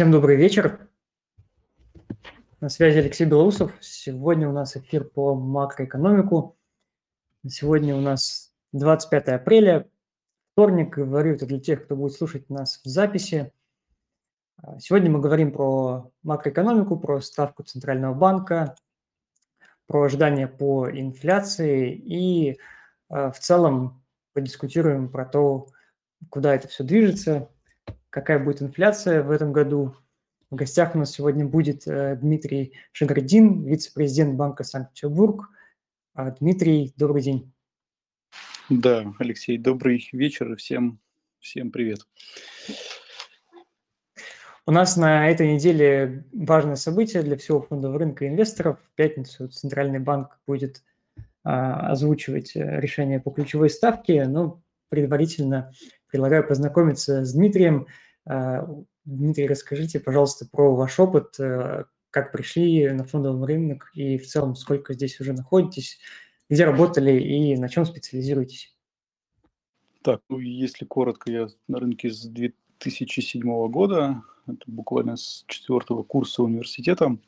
Всем добрый вечер. На связи Алексей Белоусов. Сегодня у нас эфир по макроэкономику. Сегодня у нас 25 апреля, вторник. Говорю это для тех, кто будет слушать нас в записи. Сегодня мы говорим про макроэкономику, про ставку Центрального банка, про ожидания по инфляции и э, в целом подискутируем про то, куда это все движется, какая будет инфляция в этом году. В гостях у нас сегодня будет э, Дмитрий Шагардин, вице-президент Банка Санкт-Петербург. А, Дмитрий, добрый день. Да, Алексей, добрый вечер и всем, всем привет. У нас на этой неделе важное событие для всего фондового рынка и инвесторов. В пятницу Центральный банк будет а, озвучивать э, решение по ключевой ставке, но предварительно предлагаю познакомиться с Дмитрием. А, Дмитрий, расскажите, пожалуйста, про ваш опыт, э, как пришли на фондовый рынок и в целом сколько здесь уже находитесь, где работали и на чем специализируетесь. Так, ну если коротко, я на рынке с 2007 года, это буквально с четвертого курса университета,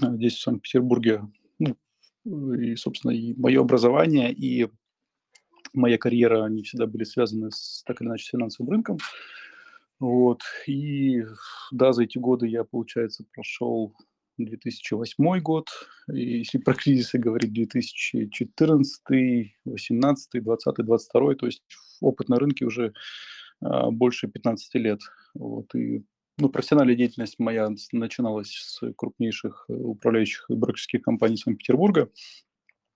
здесь в Санкт-Петербурге. Ну, и, собственно, и мое образование, и моя карьера, они всегда были связаны с, так или иначе, с финансовым рынком. Вот. И да, за эти годы я, получается, прошел 2008 год, и если про кризисы говорить, 2014, 2018, 2020, 2022, то есть опыт на рынке уже а, больше 15 лет. Вот. И ну, профессиональная деятельность моя начиналась с крупнейших э, управляющих брокерских компаний Санкт-Петербурга.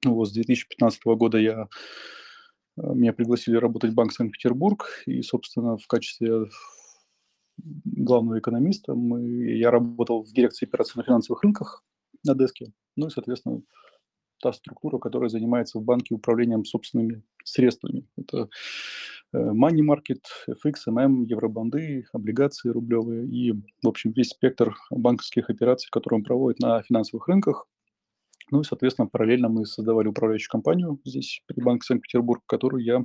Вот, с 2015 года я меня пригласили работать в Банк Санкт-Петербург, и, собственно, в качестве главного экономиста мы, я работал в дирекции операций на финансовых рынках на деске, ну и, соответственно, та структура, которая занимается в банке управлением собственными средствами. Это э, money market, FX, MM, евробанды, облигации рублевые и, в общем, весь спектр банковских операций, которые он проводит на финансовых рынках. Ну и, соответственно, параллельно мы создавали управляющую компанию здесь при Банке Санкт-Петербург, которую я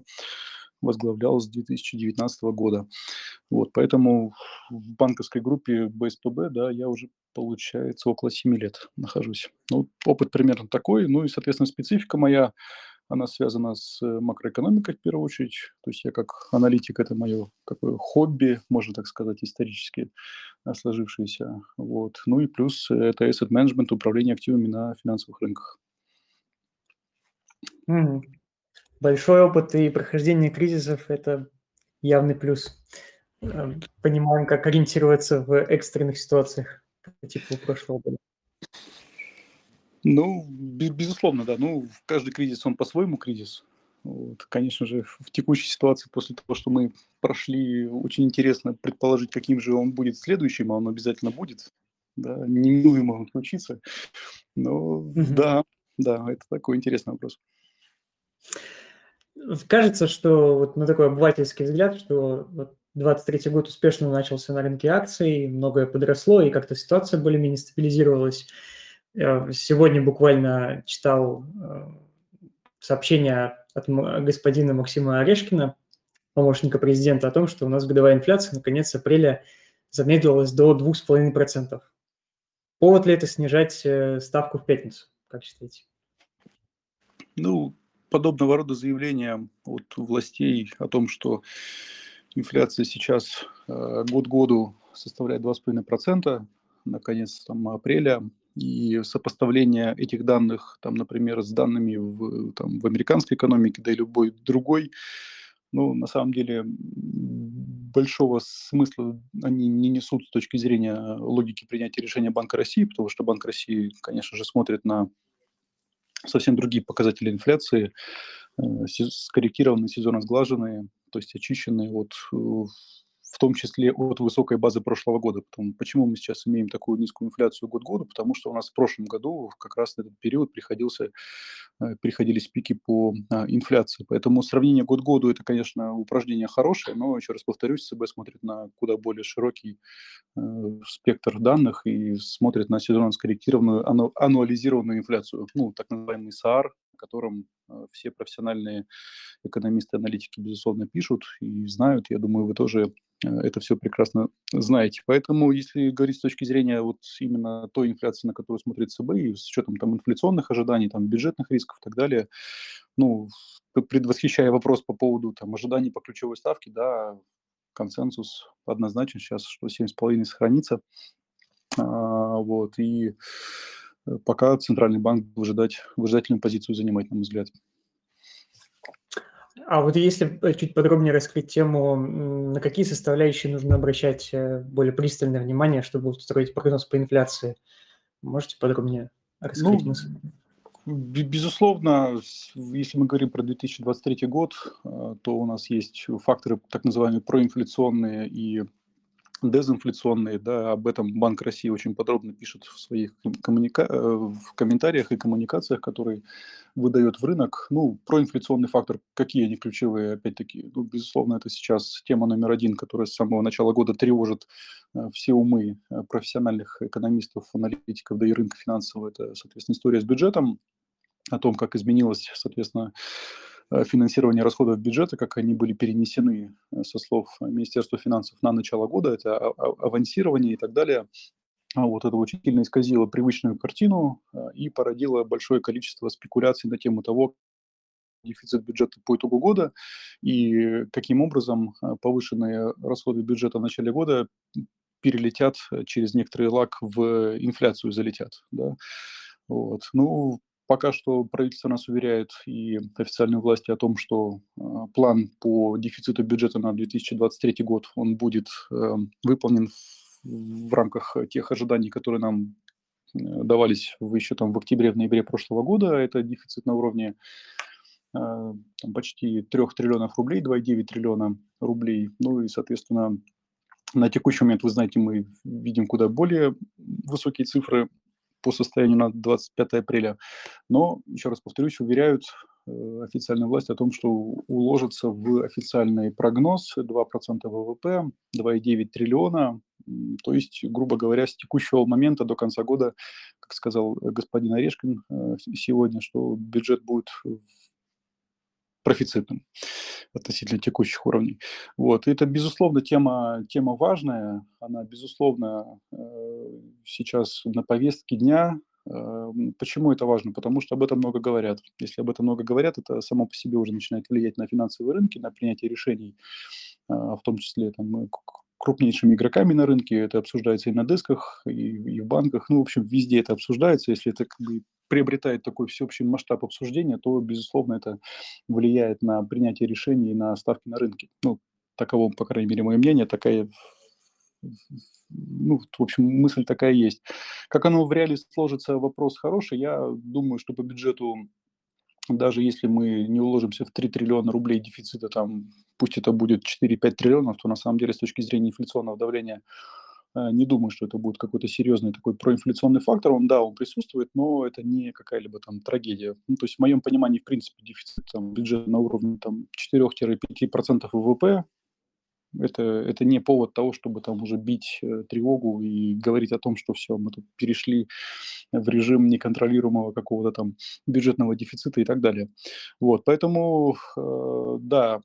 возглавлял с 2019 года. Вот, поэтому в банковской группе БСПБ, да, я уже, получается, около 7 лет нахожусь. Ну, опыт примерно такой, ну и, соответственно, специфика моя – она связана с э, макроэкономикой в первую очередь. То есть я как аналитик, это мое такое хобби, можно так сказать, исторически э, сложившееся. Вот. Ну и плюс это asset management, управление активами на финансовых рынках. Большой опыт и прохождение кризисов – это явный плюс. Э, понимаем, как ориентироваться в экстренных ситуациях по типу прошлого года. Ну, безусловно, да. Ну, каждый кризис, он по-своему кризис. Вот, конечно же, в текущей ситуации, после того, что мы прошли, очень интересно предположить, каким же он будет следующим, а он обязательно будет. Да, неминуемо он случится. Но угу. да, да, это такой интересный вопрос. Кажется, что вот на такой обывательский взгляд, что вот 23 год успешно начался на рынке акций, многое подросло, и как-то ситуация более-менее стабилизировалась. Э, сегодня буквально читал э, сообщение от господина Максима Орешкина, помощника президента, о том, что у нас годовая инфляция наконец с апреля замедлилась до 2,5%. Повод ли это снижать э, ставку в пятницу, как считаете? Ну, подобного рода заявления от властей о том, что инфляция сейчас год году составляет 2,5%, наконец там апреля, и сопоставление этих данных, там, например, с данными в, там, в американской экономике, да и любой другой, ну, на самом деле, большого смысла они не несут с точки зрения логики принятия решения Банка России, потому что Банк России, конечно же, смотрит на совсем другие показатели инфляции, э, скорректированные, сезонно сглаженные, то есть очищенные от э, в том числе от высокой базы прошлого года. Потому, почему мы сейчас имеем такую низкую инфляцию год году? Потому что у нас в прошлом году как раз этот период приходился, э, приходились пики по а, инфляции. Поэтому сравнение год году это, конечно, упражнение хорошее, но, еще раз повторюсь, ЦБ смотрит на куда более широкий э, спектр данных и смотрит на сезонно скорректированную, ану, инфляцию, ну, так называемый СААР, о котором э, все профессиональные экономисты, аналитики, безусловно, пишут и знают. Я думаю, вы тоже это все прекрасно знаете. Поэтому, если говорить с точки зрения вот именно той инфляции, на которую смотрит ЦБ, и с учетом там инфляционных ожиданий, там бюджетных рисков и так далее, ну, предвосхищая вопрос по поводу там ожиданий по ключевой ставке, да, консенсус однозначен сейчас, что 7,5 сохранится. А, вот, и пока Центральный банк будет ждать, выжидательную позицию занимать, на мой взгляд. А вот если чуть подробнее раскрыть тему, на какие составляющие нужно обращать э, более пристальное внимание, чтобы устроить прогноз по инфляции? Можете подробнее раскрыть ну, мысль? Безусловно, если мы говорим про 2023 год, э, то у нас есть факторы так называемые проинфляционные и дезинфляционные, да, об этом Банк России очень подробно пишет в своих коммуника... Э, в комментариях и коммуникациях, которые выдает в рынок. Ну, проинфляционный фактор, какие они ключевые, опять-таки, ну, безусловно, это сейчас тема номер один, которая с самого начала года тревожит э, все умы э, профессиональных экономистов, аналитиков, да и рынка финансового. Это, соответственно, история с бюджетом, о том, как изменилось, соответственно, финансирования расходов бюджета, как они были перенесены, э, со слов Министерства финансов, на начало года, это авансирование и так далее. А вот это очень сильно исказило привычную картину э, и породило большое количество спекуляций на тему того, дефицит бюджета по итогу года и каким образом повышенные расходы бюджета в начале года перелетят через некоторый лак в инфляцию залетят. Да? Вот. Ну, Пока что правительство нас уверяет и официальные власти о том, что э, план по дефициту бюджета на 2023 год, он будет э, выполнен в, в рамках тех ожиданий, которые нам э, давались в, еще там в октябре-ноябре прошлого года. Это дефицит на уровне э, там, почти 3 триллионов рублей, 2,9 триллиона рублей. Ну и, соответственно, на текущий момент, вы знаете, мы видим куда более высокие цифры по состоянию на 25 апреля. Но, еще раз повторюсь, уверяют э, официальные власти о том, что уложится в официальный прогноз 2% ВВП, 2,9 триллиона. То есть, грубо говоря, с текущего момента до конца года, как сказал господин Орешкин э, сегодня, что бюджет будет профицитным относительно текущих уровней. Вот. И это, безусловно, тема, тема важная, она, безусловно, э, сейчас на повестке дня. Э, почему это важно? Потому что об этом много говорят. Если об этом много говорят, это само по себе уже начинает влиять на финансовые рынки, на принятие решений, э, в том числе там, крупнейшими игроками на рынке, это обсуждается и на десках, и, и в банках, ну, в общем, везде это обсуждается, если это как бы приобретает такой всеобщий масштаб обсуждения, то, безусловно, это влияет на принятие решений и на ставки на рынке. Ну, таково, по крайней мере, мое мнение, такая ну, в общем, мысль такая есть. Как оно в реале сложится, вопрос хороший. Я думаю, что по бюджету, даже если мы не уложимся в 3 триллиона рублей дефицита, там, пусть это будет 4-5 триллионов, то на самом деле с точки зрения инфляционного давления не думаю, что это будет какой-то серьезный такой проинфляционный фактор. Он, да, он присутствует, но это не какая-либо там трагедия. Ну, то есть в моем понимании, в принципе, дефицит там, бюджета на уровне там, 4-5% ВВП это, это не повод того, чтобы там уже бить э, тревогу и говорить о том, что все, мы тут перешли в режим неконтролируемого какого-то там бюджетного дефицита и так далее. Вот, поэтому, э, да, а,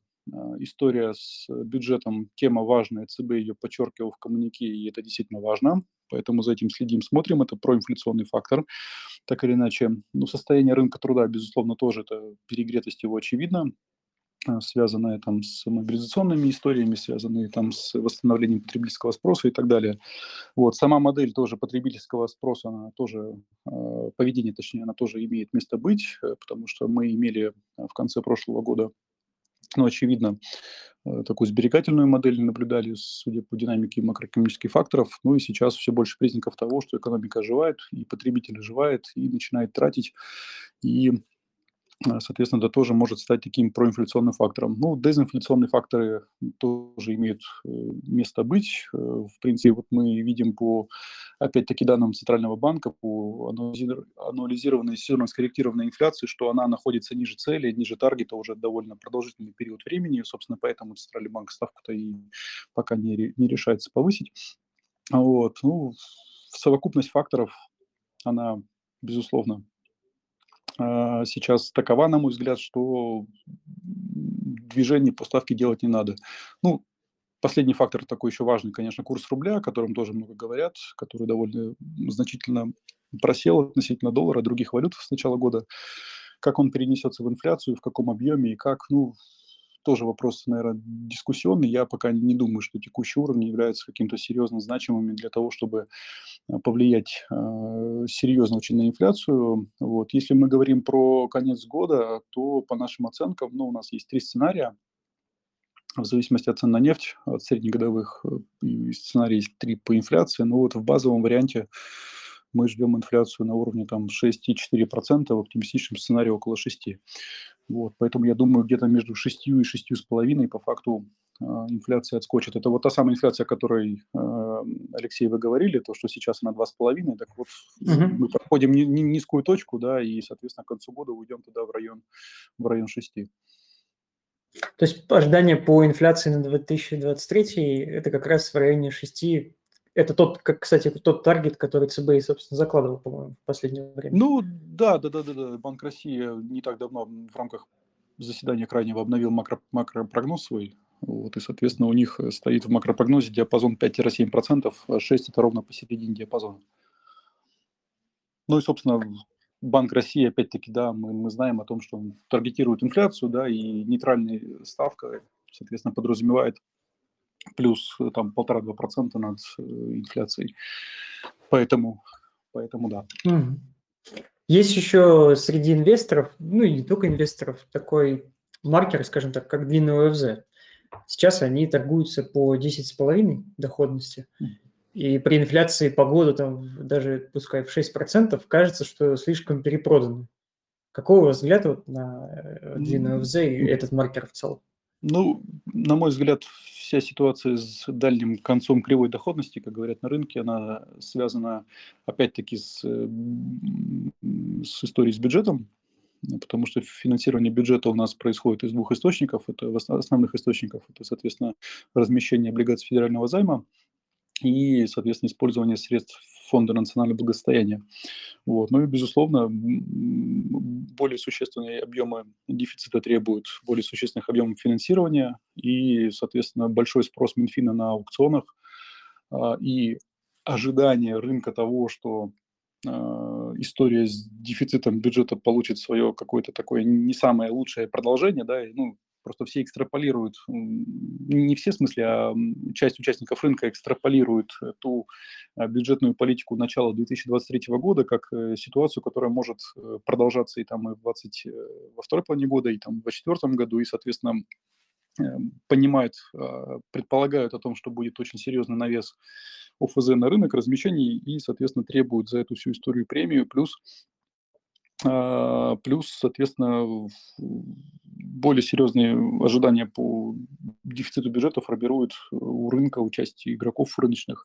история с бюджетом тема важная, ЦБ ее подчеркивал в коммунике, и это действительно важно, поэтому за этим следим, смотрим, это проинфляционный фактор, так или иначе. Ну, состояние рынка труда, безусловно, тоже это перегретость его очевидно, а, связанная там с мобилизационными историями, связанные там с восстановлением потребительского спроса и так далее. Вот, сама модель тоже потребительского спроса, она тоже, э, поведение, точнее, она тоже имеет место быть, э, потому что мы имели в конце прошлого года ну, очевидно, э, такую сберегательную модель наблюдали, судя по динамике макроэкономических факторов. Ну и сейчас все больше признаков того, что экономика оживает, и потребитель оживает, и начинает тратить, и соответственно, это тоже может стать таким проинфляционным фактором. Ну, дезинфляционные факторы тоже имеют э, место быть. Э, в принципе, вот мы видим по, опять-таки, данным Центрального банка, по анализированной, сезонно скорректированной инфляции, что она находится ниже цели, ниже таргета уже довольно продолжительный период времени. Собственно, поэтому Центральный банк ставку-то и пока не, не решается повысить. Вот. Ну, совокупность факторов, она, безусловно, сейчас такова, на мой взгляд, что движение по ставке делать не надо. Ну, последний фактор такой еще важный, конечно, курс рубля, о котором тоже много говорят, который довольно значительно просел относительно доллара, других валют с начала года. Как он перенесется в инфляцию, в каком объеме и как, ну, тоже вопрос, наверное, дискуссионный. Я пока не думаю, что текущие уровни являются каким-то серьезно значимыми для того, чтобы э, повлиять э, серьезно очень на инфляцию. Вот. Если мы говорим про конец года, то по нашим оценкам, ну, у нас есть три сценария в зависимости от цен на нефть, от среднегодовых э, сценарий есть три по инфляции. Но вот в базовом варианте мы ждем инфляцию на уровне там 6,4%, в оптимистичном сценарии около 6%. Вот, поэтому я думаю, где-то между 6 и 6,5 по факту э, инфляция отскочит. Это вот та самая инфляция, о которой, э, Алексей, вы говорили, то, что сейчас она 2,5, так вот угу. мы проходим ни, ни, низкую точку, да, и, соответственно, к концу года уйдем туда в район, в район 6. То есть ожидание по инфляции на 2023 это как раз в районе 6 это тот, как, кстати, тот таргет, который ЦБ, собственно, закладывал, по-моему, в последнее время. Ну, да, да, да, да, да. Банк России не так давно в рамках заседания крайнего обновил макро, макропрогноз свой. Вот, и, соответственно, у них стоит в макропрогнозе диапазон 5-7%, а 6 это ровно посередине диапазона. Ну и, собственно, Банк России, опять-таки, да, мы, мы знаем о том, что он таргетирует инфляцию, да, и нейтральная ставка, соответственно, подразумевает плюс э, там полтора-два процента над э, инфляцией. Поэтому, поэтому да. Есть еще среди инвесторов, ну и не только инвесторов, такой маркер, скажем так, как длинный ОФЗ. Сейчас они торгуются по 10,5 доходности. И при инфляции по году, там, даже пускай в 6%, кажется, что слишком перепродано. Какого у вас взгляд вот на э, длинный ОФЗ и этот маркер в целом? Ну, на мой взгляд, вся ситуация с дальним концом кривой доходности, как говорят на рынке, она связана опять-таки с, с историей с бюджетом, потому что финансирование бюджета у нас происходит из двух источников. Это основных источников, это, соответственно, размещение облигаций федерального займа и, соответственно, использование средств Фонда национального благосостояния. Вот. Ну и, безусловно, более существенные объемы дефицита требуют более существенных объемов финансирования и, соответственно, большой спрос Минфина на аукционах а, и ожидание рынка того, что а, история с дефицитом бюджета получит свое какое-то такое не самое лучшее продолжение, да, ну, просто все экстраполируют, не все смысле, а часть участников рынка экстраполирует ту а, бюджетную политику начала 2023 года как э, ситуацию, которая может э, продолжаться и там и в 20, э, во второй половине года, и там в 2024 году, и, соответственно, понимают, а, предполагают о том, что будет очень серьезный навес ОФЗ на рынок размещений и, соответственно, требуют за эту всю историю премию, плюс а, плюс, соответственно, более серьезные ожидания по дефициту бюджета формируют у рынка, у части игроков рыночных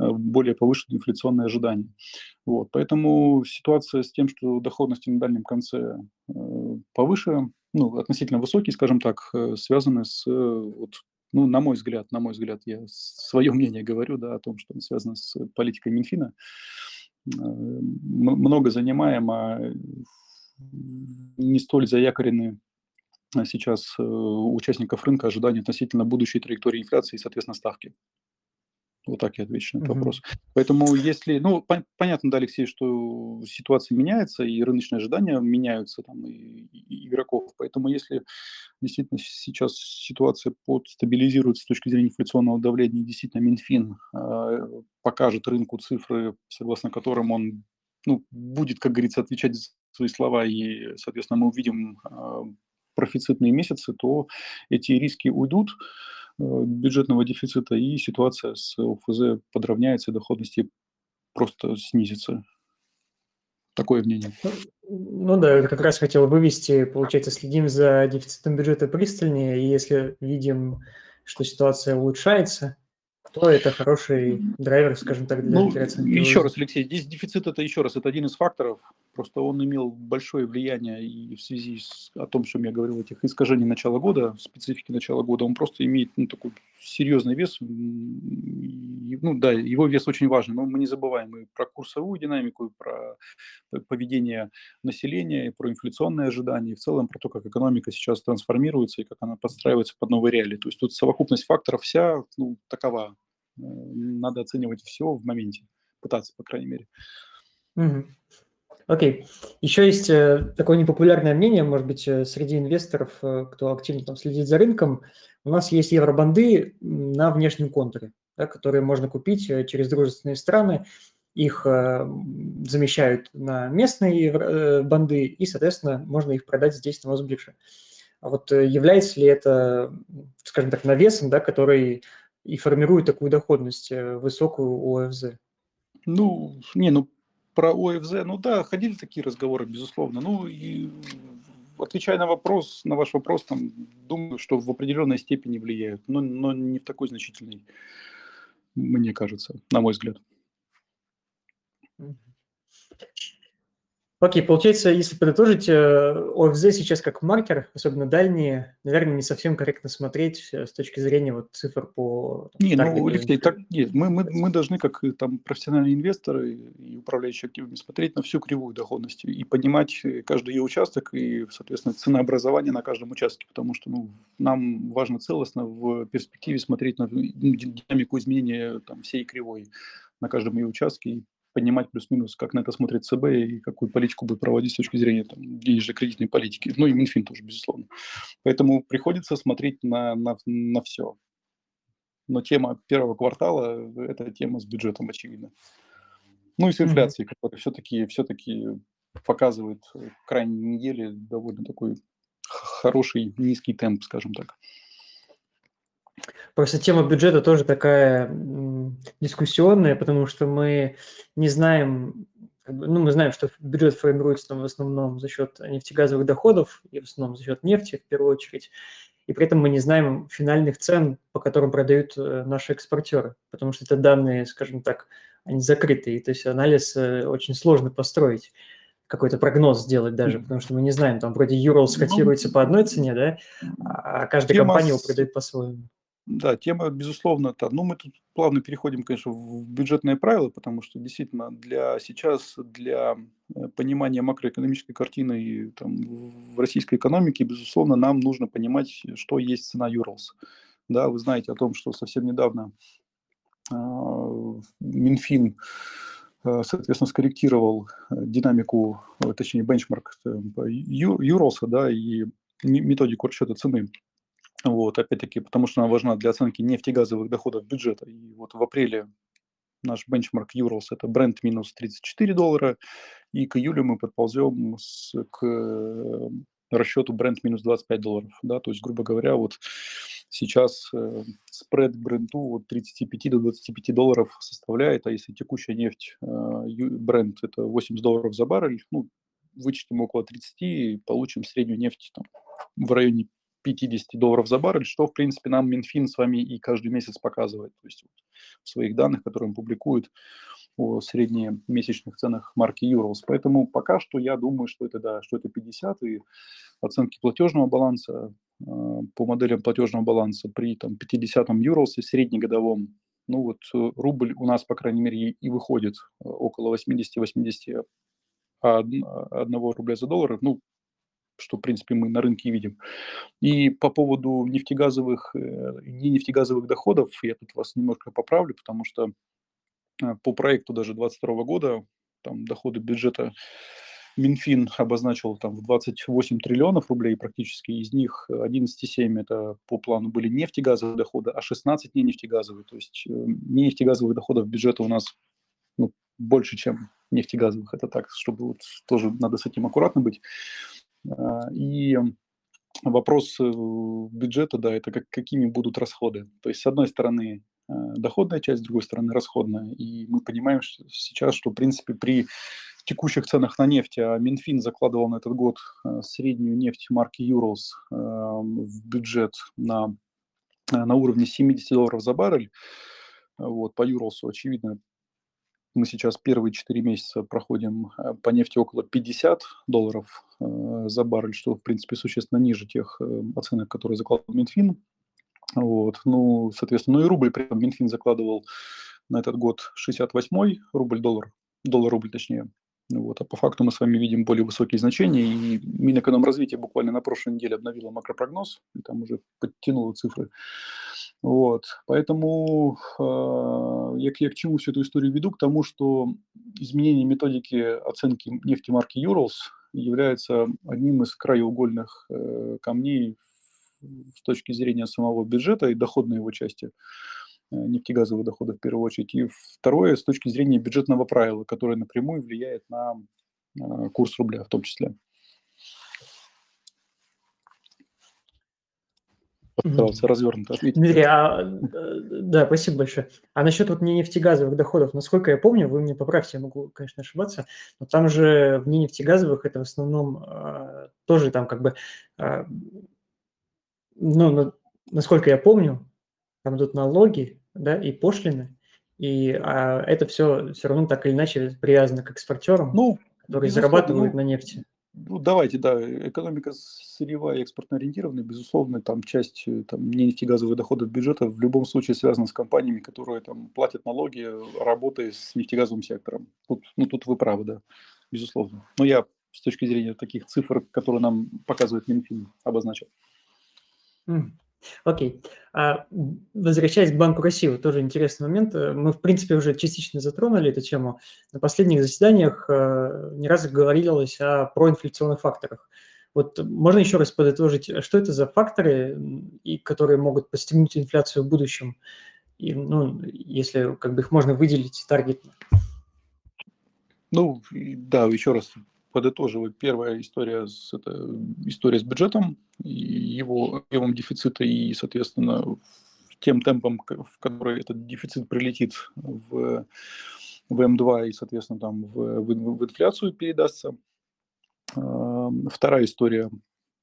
э, более повышенные инфляционные ожидания. Вот. Поэтому ситуация с тем, что доходности на дальнем конце э, повыше, ну, относительно высокие, скажем так, э, связаны с, вот, ну, на мой взгляд, на мой взгляд, я свое мнение говорю, да, о том, что связано с политикой Минфина, много занимаем, а не столь заякорены сейчас э, участников рынка ожидания относительно будущей траектории инфляции и, соответственно, ставки. Вот так я отвечу на этот uh-huh. вопрос. Поэтому если, ну, по- понятно, да, Алексей, что ситуация меняется, и рыночные ожидания меняются там, и, и игроков. Поэтому если действительно сейчас ситуация подстабилизируется с точки зрения инфляционного давления, действительно Минфин э, покажет рынку цифры, согласно которым он ну, будет, как говорится, отвечать за свои слова, и, соответственно, мы увидим э, профицитные месяцы, то эти риски уйдут. Э, бюджетного дефицита, и ситуация с ОФЗ подравняется, доходности просто снизится. Такое мнение. Ну да, я как раз хотел вывести, получается, следим за дефицитом бюджета пристальнее, и если видим, что ситуация улучшается, то это хороший драйвер, скажем так, для, ну, Еще раз, Алексей, здесь дефицит это еще раз, это один из факторов, просто он имел большое влияние и в связи с о том, что я говорил, этих искажений начала года, специфики начала года, он просто имеет ну, такой серьезный вес, ну да, его вес очень важный, но мы не забываем и про курсовую динамику, и про поведение населения, и про инфляционные ожидания, и в целом про то, как экономика сейчас трансформируется и как она подстраивается под новые реалии. То есть тут совокупность факторов вся ну, такова, надо оценивать все в моменте, пытаться, по крайней мере. Угу. Окей. Еще есть э, такое непопулярное мнение, может быть, э, среди инвесторов, э, кто активно там следит за рынком. У нас есть евробанды на внешнем контуре, да, которые можно купить через дружественные страны. Их замещают на местные банды, и, соответственно, можно их продать здесь на Мосбирже. А вот является ли это, скажем так, навесом, да, который и формирует такую доходность э, высокую у ОФЗ? Ну, не, ну про ОФЗ, ну да, ходили такие разговоры, безусловно. Ну и отвечая на вопрос, на ваш вопрос, там, думаю, что в определенной степени влияют, но, но не в такой значительной, мне кажется, на мой взгляд. Окей, получается, если подытожить, э, ОФЗ сейчас как маркер, особенно дальние, наверное, не совсем корректно смотреть э, с точки зрения вот цифр по... Там, не, ну, Алексей, так нет. Мы, мы, мы должны, как там профессиональные инвесторы и управляющие активами, смотреть на всю кривую доходности и понимать э, каждый ее участок и, соответственно, ценообразование на каждом участке, потому что ну, нам важно целостно в перспективе смотреть на динамику изменения там, всей кривой на каждом ее участке и понимать плюс-минус, как на это смотрит ЦБ и какую политику будет проводить с точки зрения там, же кредитной политики. Ну и Минфин тоже, безусловно. Поэтому приходится смотреть на, на, на все. Но тема первого квартала – это тема с бюджетом, очевидно. Ну и с инфляцией, mm-hmm. которая все-таки все показывает в крайней неделе довольно такой хороший низкий темп, скажем так. Просто тема бюджета тоже такая дискуссионная, потому что мы не знаем, ну, мы знаем, что бюджет формируется там в основном за счет нефтегазовых доходов и в основном за счет нефти в первую очередь. И при этом мы не знаем финальных цен, по которым продают э, наши экспортеры, потому что это данные, скажем так, они закрытые. То есть анализ э, очень сложно построить какой-то прогноз сделать даже, потому что мы не знаем, там вроде Urals ну, котируется по одной цене, да, а каждая компания его продает по-своему. Да, тема, безусловно, та. Ну, мы тут плавно переходим, конечно, в бюджетные правила, потому что действительно для сейчас, для э, понимания макроэкономической картины и, там, в российской экономике, безусловно, нам нужно понимать, что есть цена Юрлс. Да, вы знаете о том, что совсем недавно э, Минфин, соответственно, скорректировал э, динамику, э, точнее, бенчмарк Юрлса, да, и методику расчета цены вот, опять-таки, потому что она важна для оценки нефтегазовых доходов бюджета. И вот в апреле наш бенчмарк Urals это бренд минус 34 доллара, и к июлю мы подползем с, к э, расчету бренд минус 25 долларов. Да? То есть, грубо говоря, вот сейчас э, спред бренду от 35 до 25 долларов составляет, а если текущая нефть э, бренд это 80 долларов за баррель, ну, вычтем около 30 и получим среднюю нефть там, в районе 50 долларов за баррель, что, в принципе, нам Минфин с вами и каждый месяц показывает. То есть вот, в своих данных, которые он публикует о среднемесячных ценах марки Urals. Поэтому пока что я думаю, что это, да, что это 50, и оценки платежного баланса э, по моделям платежного баланса при там, 50 Urals и среднегодовом ну вот э, рубль у нас, по крайней мере, и выходит э, около 80-80 одного рубля за доллар. Ну, что, в принципе, мы на рынке видим. И по поводу нефтегазовых э, не нефтегазовых доходов, я тут вас немножко поправлю, потому что э, по проекту даже 2022 года там доходы бюджета Минфин обозначил там в 28 триллионов рублей практически, из них 11,7 это по плану были нефтегазовые доходы, а 16 не нефтегазовые. То есть э, не нефтегазовых доходов бюджета у нас ну, больше, чем нефтегазовых. Это так, чтобы вот тоже надо с этим аккуратно быть. А, и вопрос э, бюджета, да, это как, какими будут расходы. То есть, с одной стороны, э, доходная часть, с другой стороны, расходная. И мы понимаем что сейчас, что, в принципе, при текущих ценах на нефть, а Минфин закладывал на этот год э, среднюю нефть марки Urals в бюджет на, на уровне 70 долларов за баррель, Вот, по Юрлсу, очевидно, мы сейчас первые 4 месяца проходим по нефти около 50 долларов за баррель, что, в принципе, существенно ниже тех э, оценок, которые закладывал Минфин. Вот, ну, соответственно, ну и рубль, при этом Минфин закладывал на этот год 68 рубль-доллар, доллар-рубль точнее. Вот, а по факту мы с вами видим более высокие значения, и Минэкономразвитие буквально на прошлой неделе обновило макропрогноз, и там уже подтянуло цифры. Вот, поэтому э, я, я к чему всю эту историю веду? К тому, что изменение методики оценки нефти марки Urals является одним из краеугольных э, камней с точки зрения самого бюджета и доходной его части. Э, нефтегазовых доходов в первую очередь. И второе, с точки зрения бюджетного правила, которое напрямую влияет на э, курс рубля в том числе. Постарался развернуто ответить. Дмитрий, а, да, спасибо большое. А насчет вот нефтегазовых доходов, насколько я помню, вы мне поправьте, я могу, конечно, ошибаться, но там же в нефтегазовых это в основном а, тоже там как бы, а, ну, насколько я помню, там идут налоги, да, и пошлины, и а, это все все равно так или иначе привязано к экспортерам, ну, которые зарабатывают ну, на нефти. Ну, давайте, да, экономика сырьевая и экспортно ориентированная, безусловно, там часть э, там, не нефтегазовых доходов бюджета в любом случае связана с компаниями, которые там платят налоги, работая с нефтегазовым сектором. Тут, ну, тут вы правы, да, безусловно. Но я с точки зрения таких цифр, которые нам показывает Минфин, обозначил. Окей. А, возвращаясь к Банку России, вот тоже интересный момент. Э, мы, в принципе, уже частично затронули эту тему. На последних заседаниях э, не раз говорилось о проинфляционных факторах. Вот можно еще раз подытожить, что это за факторы, и которые могут подстегнуть инфляцию в будущем, и, ну, если как бы их можно выделить таргетно? Ну, да, еще раз подытоживаю, первая история с, это история с бюджетом, его объемом дефицита и, соответственно, тем темпом, в который этот дефицит прилетит в, в М2 и, соответственно, там в, в, в инфляцию передастся. Вторая история,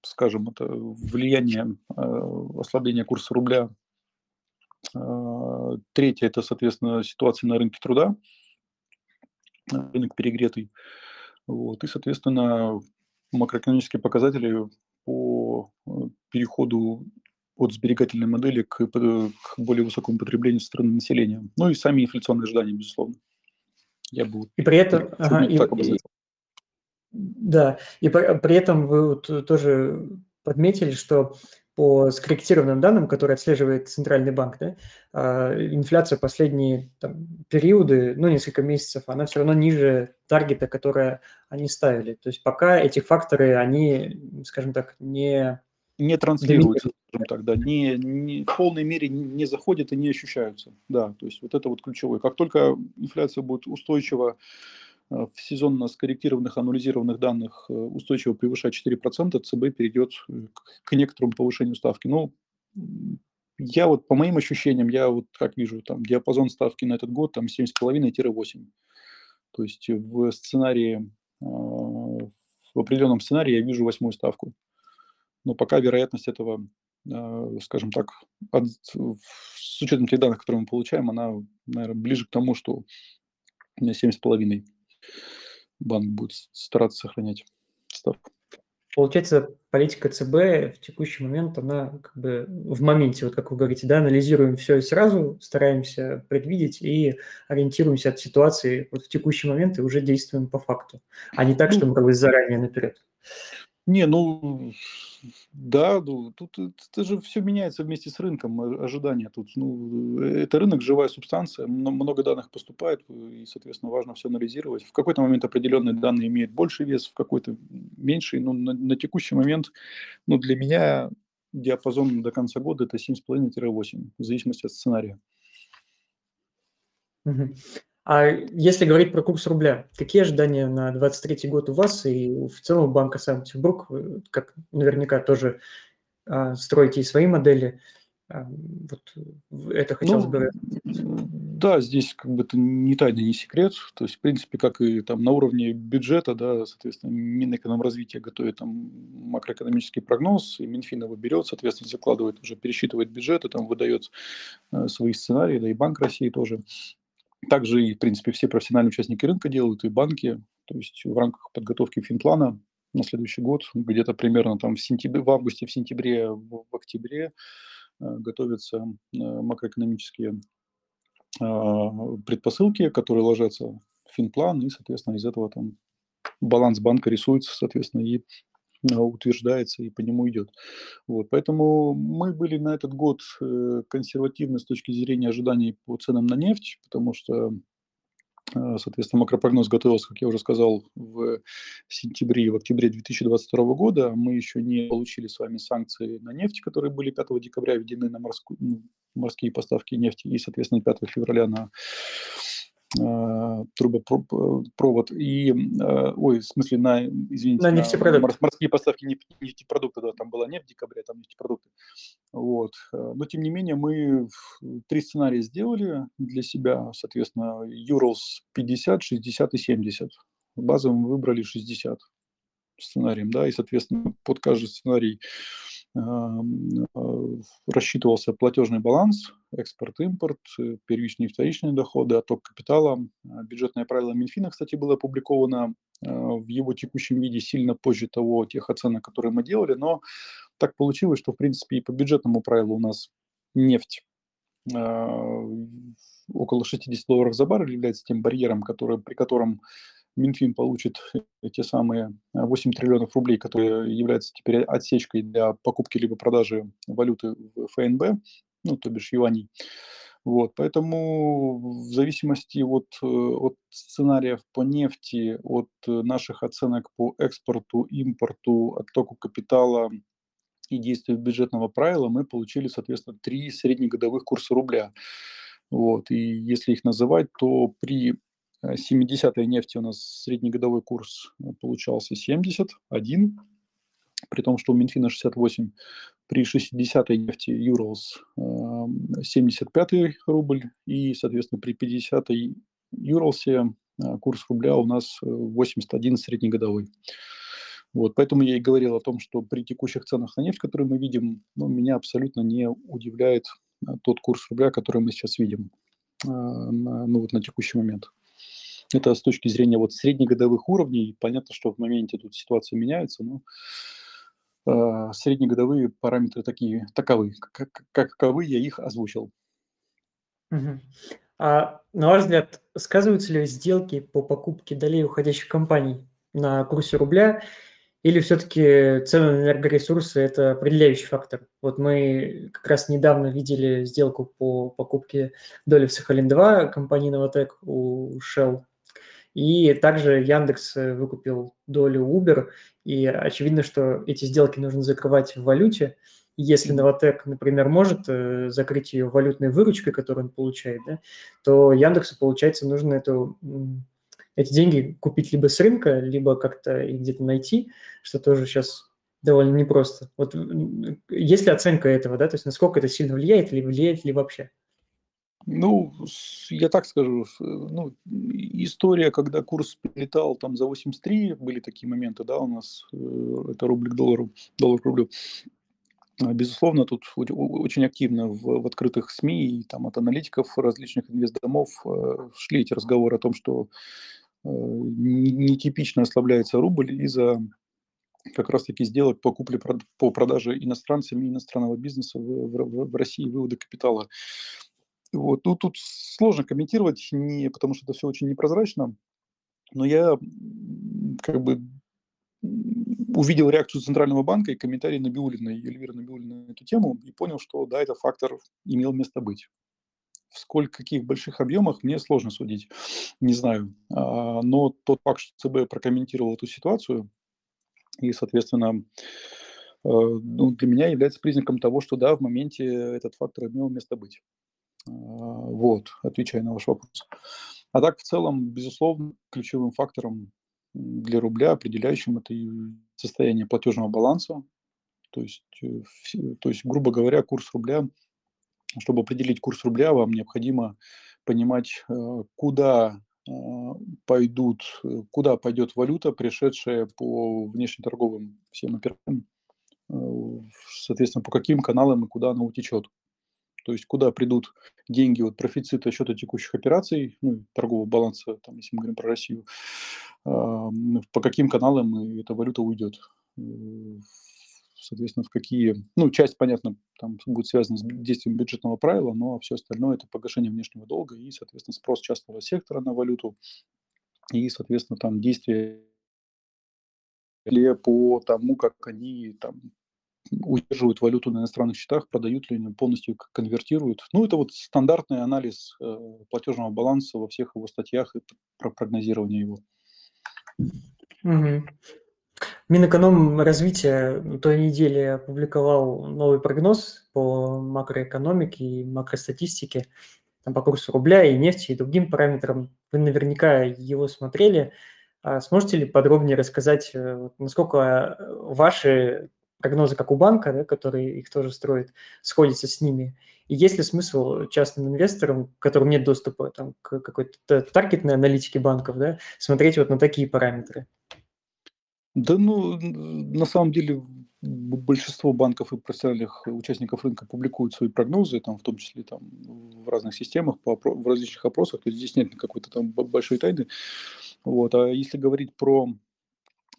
скажем, это влияние э, ослабления курса рубля. Третья – это, соответственно, ситуация на рынке труда, рынок перегретый. Вот, и, соответственно, макроэкономические показатели по э, переходу от сберегательной модели к, к более высокому потреблению со стороны населения. Ну и сами инфляционные ожидания, безусловно. Я бы и при этом, ага, и, и, да, и при, при этом вы вот тоже подметили, что по скорректированным данным, которые отслеживает Центральный банк, да, а, инфляция последние там, периоды, ну, несколько месяцев, она все равно ниже таргета, который они ставили. То есть пока эти факторы, они, скажем так, не... Не транслируются, скажем так, да, не, не, в полной мере не заходят и не ощущаются. Да, то есть вот это вот ключевое. Как только инфляция будет устойчива Э, в сезонно скорректированных, анализированных данных э, устойчиво превышать 4%, ЦБ перейдет э, к некоторому повышению ставки. Ну, я вот, по моим ощущениям, я вот как вижу, там диапазон ставки на этот год там 7,5-8. То есть в сценарии, в определенном сценарии я вижу восьмую ставку. Но пока вероятность этого, скажем так, от, с учетом тех данных, которые мы получаем, она, наверное, ближе к тому, что 7,5 банк будет стараться сохранять ставку. Получается, политика ЦБ в текущий момент, она как бы в моменте, вот как вы говорите, да, анализируем все и сразу, стараемся предвидеть и ориентируемся от ситуации вот в текущий момент и уже действуем по факту, а не так, что мы как бы заранее наперед. Не, ну, да, ну, тут это же все меняется вместе с рынком, ожидания тут. Ну, это рынок, живая субстанция, много данных поступает, и, соответственно, важно все анализировать. В какой-то момент определенные данные имеют больше вес, в какой-то меньший. Но на, на текущий момент, ну, для меня диапазон до конца года это 7,5-8, в зависимости от сценария. А если говорить про курс рубля, какие ожидания на 2023 год у вас и в целом Банка Санкт-Петербург, как наверняка тоже а, строите и свои модели, а, вот это хотелось ну, бы... Да, здесь как бы это не тайна, не секрет. То есть, в принципе, как и там на уровне бюджета, да, соответственно, Минэкономразвития готовит там макроэкономический прогноз, и Минфин его берет, соответственно, закладывает уже, пересчитывает бюджеты, там выдает э, свои сценарии, да и Банк России тоже. Также и, в принципе, все профессиональные участники рынка делают, и банки. То есть в рамках подготовки финплана на следующий год, где-то примерно там в сентябре, в августе, в сентябре, в, октябре э, готовятся э, макроэкономические а, предпосылки, которые ложатся в финплан, и, соответственно, из этого там баланс банка рисуется, соответственно, и утверждается и по нему идет. Вот, поэтому мы были на этот год э, консервативны с точки зрения ожиданий по ценам на нефть, потому что а, Соответственно, макропрогноз готовился, как я уже сказал, в сентябре и в октябре 2022 года. Мы еще не получили с вами санкции на нефть, которые были 5 декабря введены на морскую, морские поставки нефти и, соответственно, 5 февраля на э, трубопровод и, э, ой, в смысле, на, извините, на, нефтепродукты. морские поставки нефтепродуктов, да, там была нефть в декабре, там нефтепродукты. Вот. Э, но, тем не менее, мы три сценария сделали для себя, соответственно, Urals 50, 60 и 70. Базовым выбрали 60 сценарием, да, и, соответственно, под каждый сценарий рассчитывался платежный баланс, экспорт-импорт, э, первичные и вторичные доходы, отток капитала. А, бюджетное правило Минфина, кстати, было опубликовано в его текущем виде сильно позже того, тех оценок, которые мы делали, но так получилось, что, в принципе, и по бюджетному правилу у нас нефть около 60 долларов за баррель является тем барьером, который, при котором Минфин получит те самые 8 триллионов рублей, которые являются теперь отсечкой для покупки либо продажи валюты в ФНБ, ну, то бишь юаней. Вот, поэтому в зависимости от, от сценариев по нефти, от наших оценок по экспорту, импорту, оттоку капитала и действию бюджетного правила, мы получили, соответственно, три среднегодовых курса рубля. Вот, и если их называть, то при 70-й нефти у нас среднегодовой курс э, получался 71, при том, что у Минфина 68. При 60-й нефти Urals 75 эм, рубль и, соответственно, при 50-й Urals э, курс рубля у нас 81 э, среднегодовой. Вот, поэтому я и говорил о том, что при текущих ценах на нефть, которые мы видим, ну, меня абсолютно не удивляет тот курс рубля, который мы сейчас видим ну, вот на текущий момент. Это с точки зрения вот среднегодовых уровней. Понятно, что в моменте тут ситуация меняется, но э, среднегодовые параметры такие, таковы, как, каковы я их озвучил. Угу. А на ваш взгляд, сказываются ли сделки по покупке долей уходящих компаний на курсе рубля, или все-таки цены на энергоресурсы – это определяющий фактор? Вот мы как раз недавно видели сделку по покупке доли в Сахалин-2 компании «Новотек» у Shell и также Яндекс э, выкупил долю Uber, и очевидно, что эти сделки нужно закрывать в валюте. Если Новотек, например, может э, закрыть ее валютной выручкой, которую он получает, да, то Яндексу, получается, нужно эту, эти деньги купить либо с рынка, либо как-то их где-то найти, что тоже сейчас довольно непросто. Вот есть ли оценка этого, да, то есть насколько это сильно влияет или влияет ли вообще? Ну, я так скажу, ну, история, когда курс летал там за 83, были такие моменты, да, у нас, э, это рубль к доллару, доллар к рублю. А, безусловно, тут очень активно в, в открытых СМИ и там от аналитиков различных инвестдомов э, шли эти разговоры о том, что э, нетипично ослабляется рубль из-за как раз-таки сделок по купле по продаже иностранцами иностранного бизнеса в, в, в России, вывода капитала. Вот. Ну, тут сложно комментировать, не, потому что это все очень непрозрачно. Но я как бы увидел реакцию Центрального банка и комментарий Набиулина, Эльвиры Набиулина на эту тему и понял, что да, этот фактор имел место быть. В сколько каких больших объемах мне сложно судить, не знаю. А, но тот факт, что ЦБ прокомментировал эту ситуацию и, соответственно, э, ну, для меня является признаком того, что да, в моменте этот фактор имел место быть. А, вот, отвечая на ваш вопрос. А так, в целом, безусловно, ключевым фактором для рубля, определяющим это состояние платежного баланса. То есть, э, то есть, грубо говоря, курс рубля, чтобы определить курс рубля, вам необходимо понимать, э, куда э, пойдут, куда пойдет валюта, пришедшая по внешнеторговым всем операциям, соответственно, по каким каналам и куда она утечет. То есть куда придут деньги от профицита счета текущих операций, ну, торгового баланса, там, если мы говорим про Россию, по каким каналам эта валюта уйдет? Соответственно, в какие... Ну, часть, понятно, там будет связана с действием бюджетного правила, но все остальное – это погашение внешнего долга и, соответственно, спрос частного сектора на валюту и, соответственно, там действия по тому, как они там удерживают валюту на иностранных счетах, продают ли они, полностью конвертируют. Ну, это вот стандартный анализ э, платежного баланса во всех его статьях и про прогнозирование его. Угу. Минэкономразвития на той неделе опубликовал новый прогноз по макроэкономике и макростатистике, там, по курсу рубля и нефти и другим параметрам. Вы наверняка его смотрели. А сможете ли подробнее рассказать, э, насколько ваши прогнозы, как у банка, да, который их тоже строит, сходятся с ними? И есть ли смысл частным инвесторам, которым нет доступа там, к какой-то таргетной аналитике банков, да, смотреть вот на такие параметры? Да, ну, на самом деле большинство банков и профессиональных участников рынка публикуют свои прогнозы, там, в том числе там, в разных системах, по, в различных опросах, то есть здесь нет какой-то там большой тайны. Вот. А если говорить про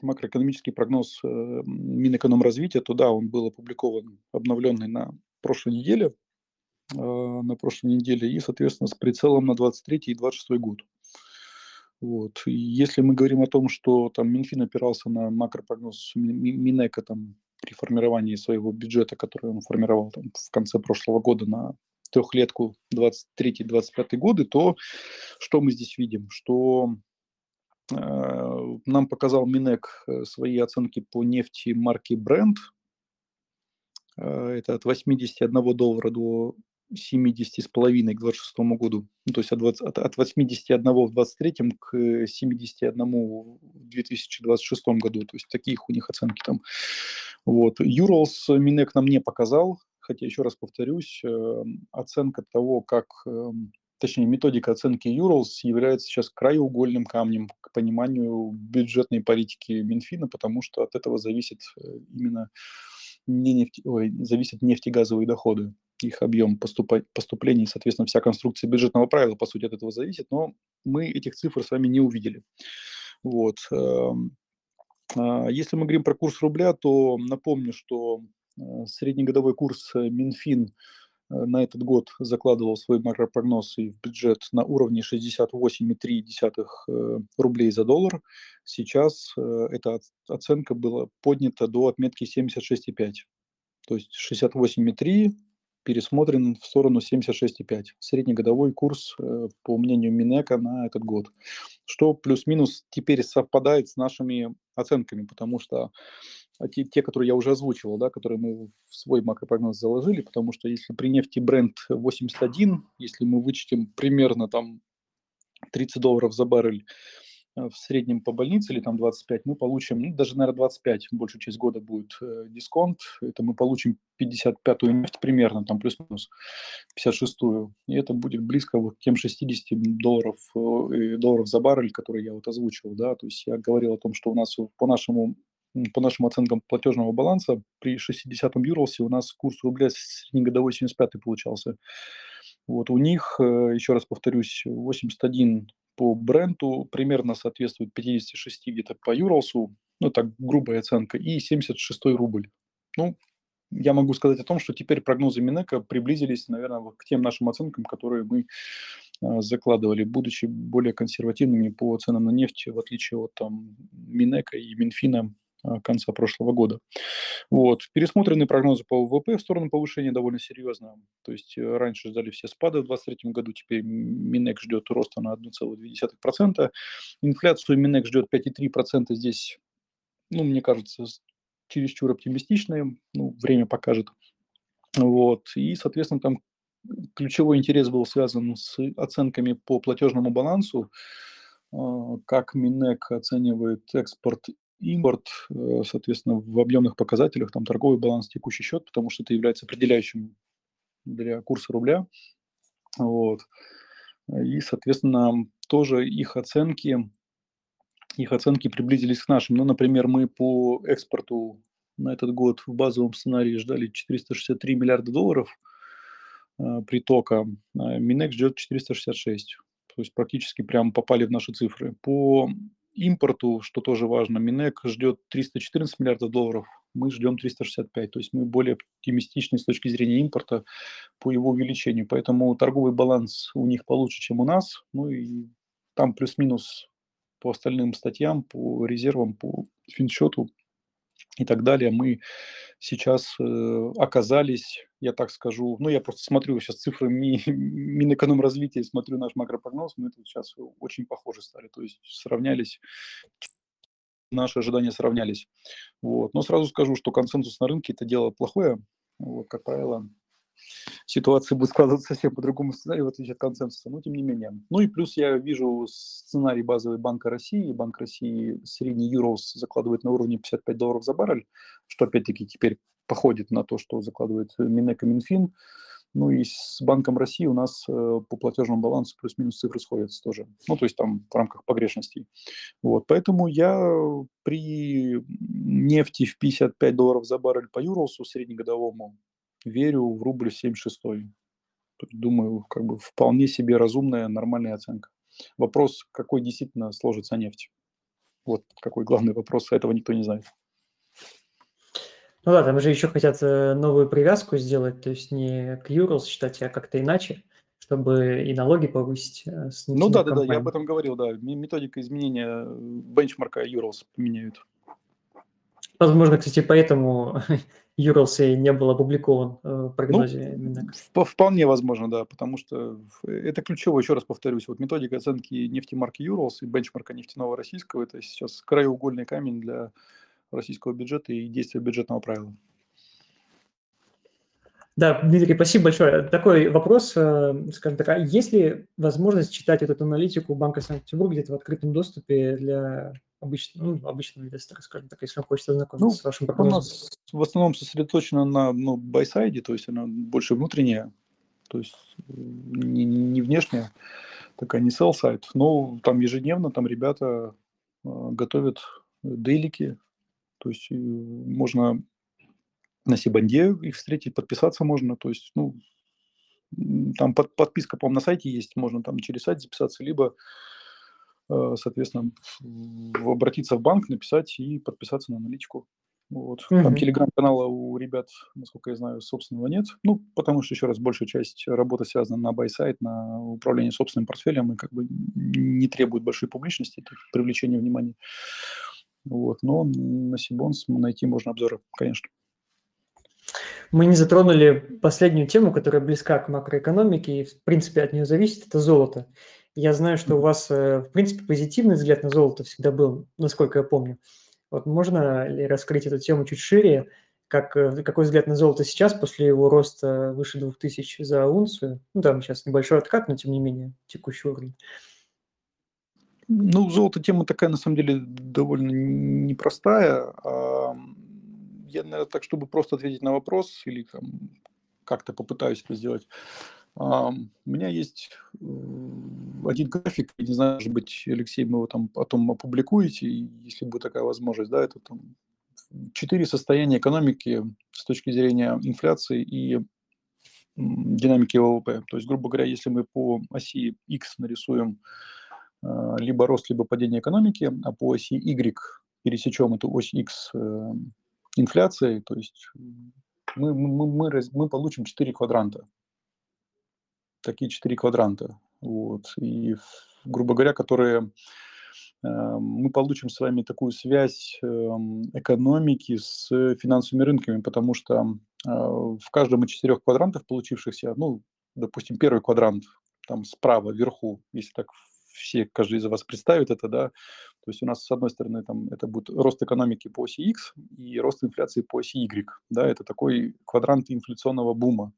макроэкономический прогноз э, Минэкономразвития, то да, он был опубликован, обновленный на прошлой неделе, э, на прошлой неделе, и, соответственно, с прицелом на 23 и 26 год. Вот. И если мы говорим о том, что там Минфин опирался на макропрогноз Минэка там, при формировании своего бюджета, который он формировал там, в конце прошлого года на трехлетку 23-25 годы, то что мы здесь видим? Что нам показал Минэк э, свои оценки по нефти марки Brent. Э, это от 81 доллара до 70 с половиной к 26 году, ну, то есть от, 20, от, от 81 в 23 к 71 в 2026 году, то есть таких у них оценки там. Вот. Юрлс Минек нам не показал, хотя еще раз повторюсь, э, оценка того, как, э, точнее методика оценки Юрлс является сейчас краеугольным камнем к пониманию бюджетной политики Минфина, потому что от этого зависит э, именно не нефть, ой, зависят нефтегазовые доходы их объем поступать, поступлений, соответственно, вся конструкция бюджетного правила, по сути, от этого зависит, но мы этих цифр с вами не увидели. Вот. Эм, а, если мы говорим про курс рубля, то напомню, что э, среднегодовой курс э, Минфин на этот год закладывал свой макропрогноз и в бюджет на уровне 68,3 рублей за доллар. Сейчас эта оценка была поднята до отметки 76,5. То есть 68,3 пересмотрен в сторону 76,5. Среднегодовой курс, э, по мнению Минэка, на этот год. Что плюс-минус теперь совпадает с нашими оценками, потому что а, те, те, которые я уже озвучивал, да, которые мы в свой макропрогноз заложили, потому что если при нефти бренд 81, если мы вычтем примерно там 30 долларов за баррель, в среднем по больнице, или там 25, мы получим, ну, даже, наверное, 25, большую часть года будет э, дисконт, это мы получим 55-ю нефть примерно, там плюс-минус 56-ю, и это будет близко вот к тем 60 долларов, э, долларов за баррель, которые я вот озвучивал, да, то есть я говорил о том, что у нас по нашему по нашим оценкам платежного баланса при 60-м юрлсе у нас курс рубля среднегодовой 75 получался. Вот у них, еще раз повторюсь, 81 по бренду примерно соответствует 56 где-то по Юрлсу, ну, так грубая оценка, и 76 рубль. Ну, я могу сказать о том, что теперь прогнозы Минека приблизились, наверное, к тем нашим оценкам, которые мы э, закладывали, будучи более консервативными по ценам на нефть, в отличие от там, Минека и Минфина а, конца прошлого года. Вот. Пересмотренные прогнозы по ВВП в сторону повышения довольно серьезно. То есть э, раньше ждали все спады в 2023 году, теперь Минэк ждет роста на 1,2%. Инфляцию Минэк ждет 5,3%. Здесь, ну, мне кажется, чересчур оптимистичные. Ну, время покажет. Вот. И, соответственно, там ключевой интерес был связан с оценками по платежному балансу, а, как Минэк оценивает экспорт импорт, э, соответственно, в объемных показателях, там торговый баланс, текущий счет, потому что это является определяющим для курса рубля. Вот. И, соответственно, тоже их оценки, их оценки приблизились к нашим. Ну, например, мы по экспорту на этот год в базовом сценарии ждали 463 миллиарда долларов э, притока, а Минэк ждет 466. То есть практически прямо попали в наши цифры. По импорту, что тоже важно, Минэк ждет 314 миллиардов долларов, мы ждем 365. То есть мы более оптимистичны с точки зрения импорта по его увеличению. Поэтому торговый баланс у них получше, чем у нас. Ну и там плюс-минус по остальным статьям, по резервам, по финсчету и так далее, мы сейчас э, оказались, я так скажу, ну я просто смотрю сейчас цифры Ми, Минэкономразвития, смотрю наш макропрогноз, мы тут сейчас очень похожи стали, то есть сравнялись, наши ожидания сравнялись. Вот. Но сразу скажу, что консенсус на рынке – это дело плохое, вот, как правило, ситуация будет складываться совсем по другому сценарию, в отличие от консенсуса, но тем не менее. Ну и плюс я вижу сценарий базовый Банка России. Банк России средний Юрос закладывает на уровне 55 долларов за баррель, что опять-таки теперь походит на то, что закладывает Минэк и Минфин. Ну и с Банком России у нас э, по платежному балансу плюс-минус цифры сходятся тоже. Ну, то есть там в рамках погрешностей. Вот, поэтому я при нефти в 55 долларов за баррель по Юросу среднегодовому верю в рубль 7,6. Думаю, как бы вполне себе разумная, нормальная оценка. Вопрос, какой действительно сложится нефть. Вот какой главный вопрос, этого никто не знает. Ну да, там же еще хотят э, новую привязку сделать, то есть не к Юрлс считать, а как-то иначе, чтобы и налоги повысить. Э, с ну да, да, да, я об этом говорил, да. Методика изменения э, бенчмарка Юрлс поменяют. Возможно, кстати, поэтому Юрлсе не был опубликован э, в прогнозе ну, Вполне возможно, да, потому что это ключево, еще раз повторюсь, вот методика оценки нефтемарки Юрлс и бенчмарка нефтяного российского, это сейчас краеугольный камень для российского бюджета и действия бюджетного правила. Да, Дмитрий, спасибо большое. Такой вопрос, э, скажем так, а есть ли возможность читать эту аналитику Банка Санкт-Петербурга где-то в открытом доступе для обычного, ну, обычного инвестора, скажем так, если он хочет ознакомиться ну, с вашим прогнозом? У нас в основном сосредоточено на ну, байсайде, то есть она больше внутренняя, то есть не, не внешняя, такая не sell сайт, но там ежедневно там ребята э, готовят дейлики, то есть э, можно на Сибанде их встретить, подписаться можно, то есть, ну, там под, подписка, по-моему, на сайте есть, можно там через сайт записаться, либо соответственно, обратиться в банк, написать и подписаться на аналитику. Вот. Mm-hmm. Там телеграм-канала у ребят, насколько я знаю, собственного нет. Ну, потому что, еще раз, большая часть работы связана на байсайт, на управление собственным портфелем и как бы не требует большой публичности, это привлечение внимания. Вот. Но на Сибонс найти можно обзоры, конечно. Мы не затронули последнюю тему, которая близка к макроэкономике и, в принципе, от нее зависит, это золото. Я знаю, что у вас, э, в принципе, позитивный взгляд на золото всегда был, насколько я помню. Вот можно ли раскрыть эту тему чуть шире? Как, э, какой взгляд на золото сейчас, после его роста выше 2000 за унцию? Ну, там сейчас небольшой откат, но, тем не менее, текущий уровень. Ну, золото тема такая, на самом деле, довольно непростая. Я, наверное, так, чтобы просто ответить на вопрос или там, как-то попытаюсь это сделать. У меня есть один график, не знаю, может быть, Алексей, мы его там потом опубликуете, если будет такая возможность, да, это там четыре состояния экономики с точки зрения инфляции и динамики ВВП. То есть, грубо говоря, если мы по оси X нарисуем а, либо рост, либо падение экономики, а по оси Y пересечем эту ось X э, инфляцией, то есть мы, мы, мы, мы получим четыре квадранта такие четыре квадранта. Вот. И, грубо говоря, которые э, мы получим с вами такую связь э, экономики с финансовыми рынками, потому что э, в каждом из четырех квадрантов получившихся, ну, допустим, первый квадрант там справа, вверху, если так все, каждый из вас представит это, да, то есть у нас, с одной стороны, там, это будет рост экономики по оси X и рост инфляции по оси Y, да, это такой квадрант инфляционного бума.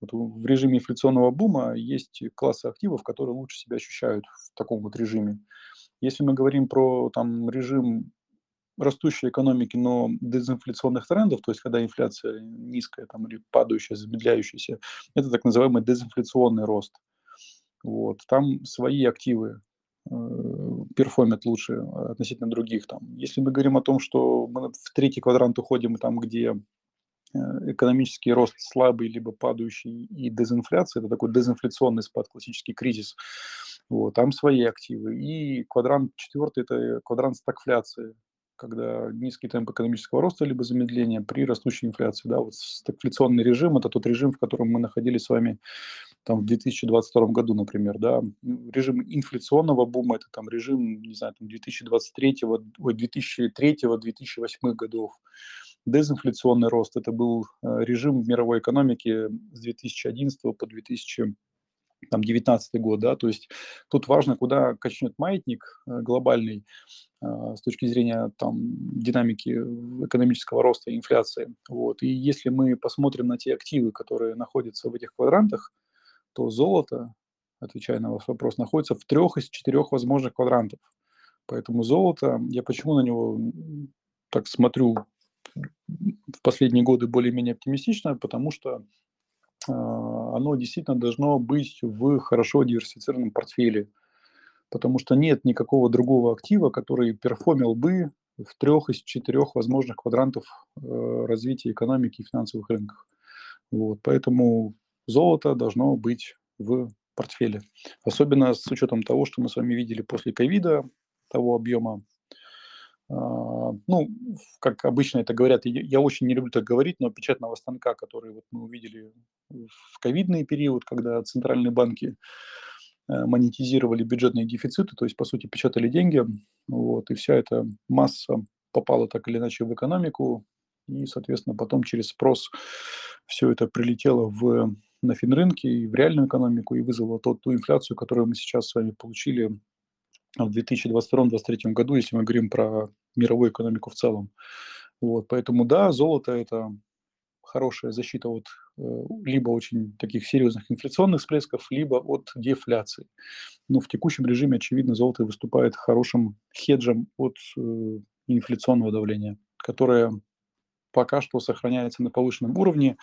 Вот в режиме инфляционного бума есть классы активов, которые лучше себя ощущают в таком вот режиме. Если мы говорим про там, режим растущей экономики, но дезинфляционных трендов, то есть когда инфляция низкая там, или падающая, замедляющаяся, это так называемый дезинфляционный рост. Вот, там свои активы э, перформят лучше относительно других. Там. Если мы говорим о том, что мы в третий квадрант уходим, там, где э, экономический рост слабый, либо падающий, и дезинфляция, это такой дезинфляционный спад, классический кризис, вот, там свои активы. И квадрант четвертый – это квадрант стагфляции, когда низкий темп экономического роста либо замедления при растущей инфляции. Да, вот стагфляционный режим – это тот режим, в котором мы находились с вами там, в 2022 году, например. Да. Режим инфляционного бума – это там режим, не знаю, там 2023, 2003-2008 годов. Дезинфляционный рост – это был э, режим в мировой экономике с 2011 по 2000 там, 19 год, да, то есть тут важно, куда качнет маятник э, глобальный э, с точки зрения там динамики экономического роста и инфляции, вот, и если мы посмотрим на те активы, которые находятся в этих квадрантах, то золото, отвечая на ваш вопрос, находится в трех из четырех возможных квадрантов, поэтому золото, я почему на него так смотрю в последние годы более-менее оптимистично, потому что а, оно действительно должно быть в хорошо диверсифицированном портфеле, потому что нет никакого другого актива, который перформил бы в трех из четырех возможных квадрантов э, развития экономики и финансовых рынков. Вот, поэтому золото должно быть в портфеле. Особенно с учетом того, что мы с вами видели после ковида, того объема ну, как обычно это говорят, я очень не люблю так говорить, но печатного станка, который вот мы увидели в ковидный период, когда центральные банки э, монетизировали бюджетные дефициты, то есть, по сути, печатали деньги, вот, и вся эта масса попала так или иначе в экономику, и, соответственно, потом через спрос все это прилетело в, на финрынке и в реальную экономику и вызвало тот, ту инфляцию, которую мы сейчас с вами получили в 2022-2023 году, если мы говорим про мировую экономику в целом. Вот, поэтому да, золото – это хорошая защита от э, либо очень таких серьезных инфляционных всплесков, либо от дефляции. Но в текущем режиме, очевидно, золото выступает хорошим хеджем от э, инфляционного давления, которое пока что сохраняется на повышенном уровне.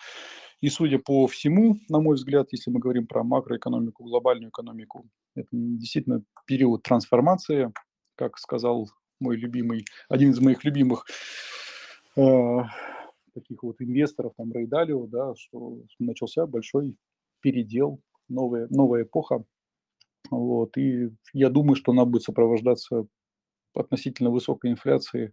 И судя по всему, на мой взгляд, если мы говорим про макроэкономику, глобальную экономику, это действительно период трансформации, как сказал мой любимый, один из моих любимых э, таких вот инвесторов, там, Рэй да, что начался большой передел, новая, новая эпоха. Вот, и я думаю, что она будет сопровождаться относительно высокой инфляцией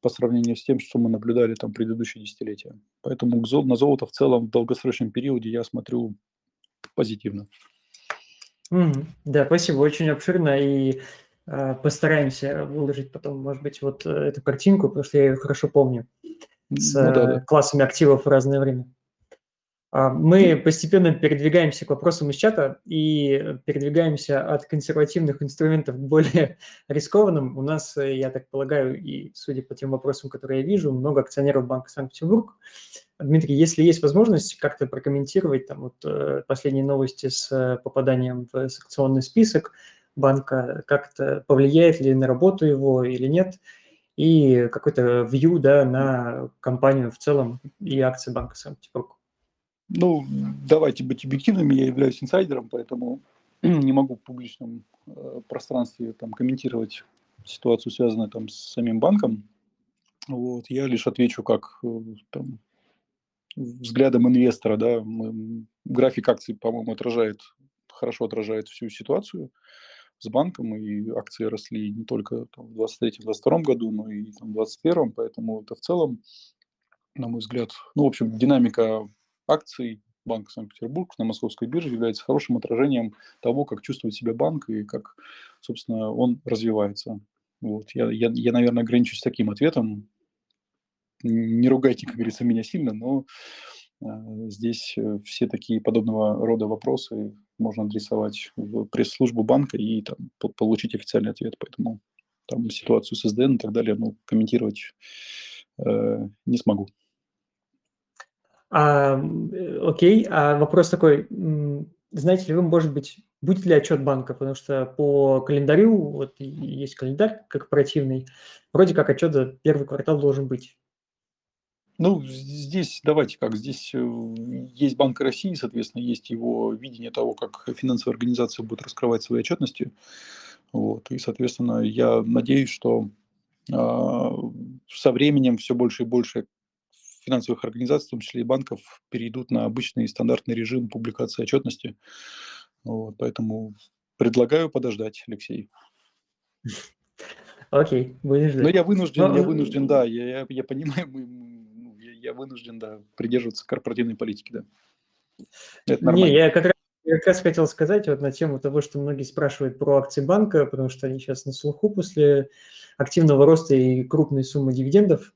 по сравнению с тем, что мы наблюдали там предыдущие десятилетия. Поэтому на золото в целом в долгосрочном периоде я смотрю позитивно. Mm-hmm. Да, спасибо, очень обширно, и э, постараемся выложить потом, может быть, вот э, эту картинку, потому что я ее хорошо помню, с ну, да, да. классами активов в разное время. А, мы постепенно передвигаемся к вопросам из чата и передвигаемся от консервативных инструментов к более рискованным. У нас, э, я так полагаю, и судя по тем вопросам, которые я вижу, много акционеров Банка Санкт-Петербург. Дмитрий, если есть возможность как-то прокомментировать там вот э, последние новости с э, попаданием в санкционный список банка, как это повлияет ли на работу его или нет, и какой-то view да, на компанию в целом и акции Банка Санкт-Петербург. Ну, давайте быть объективными, я являюсь инсайдером, поэтому не могу в публичном э, пространстве там, комментировать ситуацию, связанную там, с самим банком. Вот, я лишь отвечу как э, там, взглядом инвестора. Да, мы, график акций, по-моему, отражает, хорошо отражает всю ситуацию с банком, и акции росли не только там, в 2023-2022 году, но и там, в 2021, поэтому это в целом, на мой взгляд, ну, в общем, динамика акций Банка Санкт-Петербург на московской бирже является хорошим отражением того, как чувствует себя банк и как, собственно, он развивается. Вот. Я, я, я, наверное, ограничусь таким ответом. Не ругайте, как говорится, меня сильно, но э, здесь э, все такие подобного рода вопросы можно адресовать в пресс-службу банка и там, получить официальный ответ. Поэтому там ситуацию с СДН и так далее ну, комментировать э, не смогу. А, окей, а вопрос такой, знаете ли вы, может быть, будет ли отчет банка? Потому что по календарю, вот есть календарь корпоративный, вроде как отчет за первый квартал должен быть. Ну, здесь давайте как, здесь э, есть Банк России, соответственно, есть его видение того, как финансовая организация будет раскрывать свои отчетности. Вот, и, соответственно, я надеюсь, что э, со временем все больше и больше финансовых организаций, в том числе и банков, перейдут на обычный стандартный режим публикации отчетности. Вот, поэтому предлагаю подождать, Алексей. Окей, будем ждать. Но я вынужден, Но- я вынужден, да, я, я, я понимаю, мы- ну, я, я вынужден, да, придерживаться корпоративной политики, да. Это нормально. Не, я как раз, я как раз хотел сказать вот на тему того, что многие спрашивают про акции банка, потому что они сейчас на слуху после активного роста и крупной суммы дивидендов.